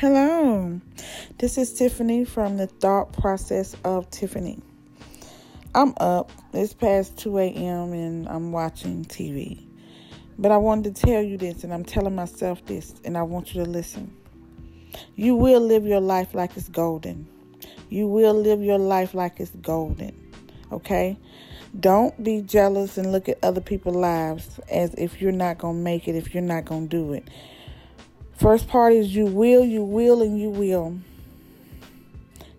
Hello, this is Tiffany from the Thought Process of Tiffany. I'm up. It's past 2 a.m. and I'm watching TV. But I wanted to tell you this, and I'm telling myself this, and I want you to listen. You will live your life like it's golden. You will live your life like it's golden. Okay? Don't be jealous and look at other people's lives as if you're not going to make it, if you're not going to do it. First part is you will, you will, and you will.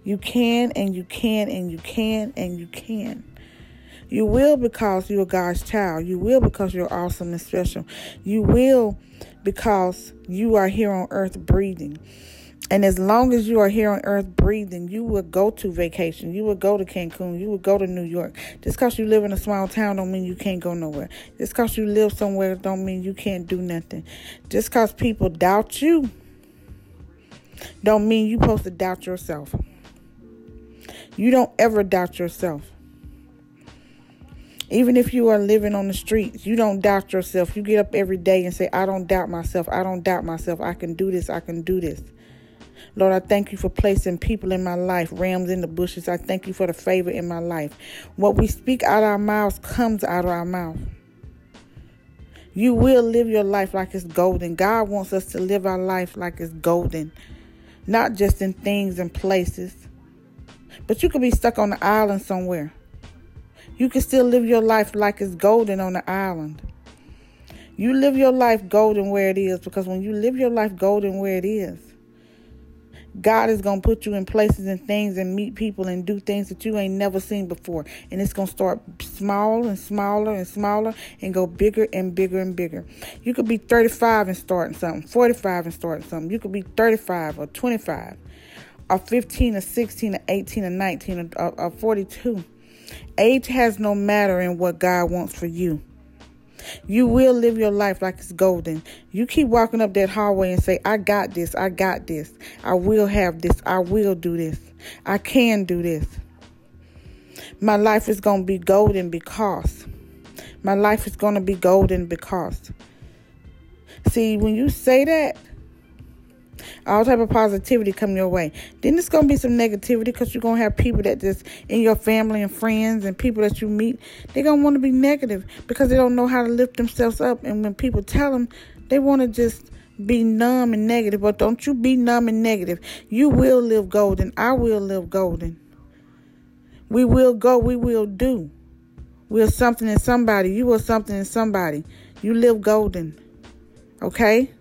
You can, and you can, and you can, and you can. You will because you're God's child. You will because you're awesome and special. You will because you are here on earth breathing. And as long as you are here on earth breathing, you will go to vacation. You will go to Cancun. You will go to New York. Just because you live in a small town don't mean you can't go nowhere. Just because you live somewhere don't mean you can't do nothing. Just because people doubt you don't mean you're supposed to doubt yourself. You don't ever doubt yourself. Even if you are living on the streets, you don't doubt yourself. You get up every day and say, I don't doubt myself. I don't doubt myself. I can do this. I can do this. Lord, I thank you for placing people in my life, rams in the bushes. I thank you for the favor in my life. What we speak out our mouths comes out of our mouth. You will live your life like it's golden. God wants us to live our life like it's golden, not just in things and places. But you could be stuck on the island somewhere. You can still live your life like it's golden on the island. You live your life golden where it is because when you live your life golden where it is, God is going to put you in places and things and meet people and do things that you ain't never seen before. And it's going to start small and smaller and smaller and go bigger and bigger and bigger. You could be 35 and starting something, 45 and starting something. You could be 35 or 25 or 15 or 16 or 18 or 19 or, or 42. Age has no matter in what God wants for you. You will live your life like it's golden. You keep walking up that hallway and say, I got this, I got this, I will have this, I will do this, I can do this. My life is going to be golden because. My life is going to be golden because. See, when you say that, all type of positivity come your way. Then it's gonna be some negativity because you're gonna have people that just in your family and friends and people that you meet, they're gonna want to be negative because they don't know how to lift themselves up. And when people tell them, they want to just be numb and negative. But don't you be numb and negative. You will live golden. I will live golden. We will go. We will do. We're something in somebody. You are something in somebody. You live golden. Okay?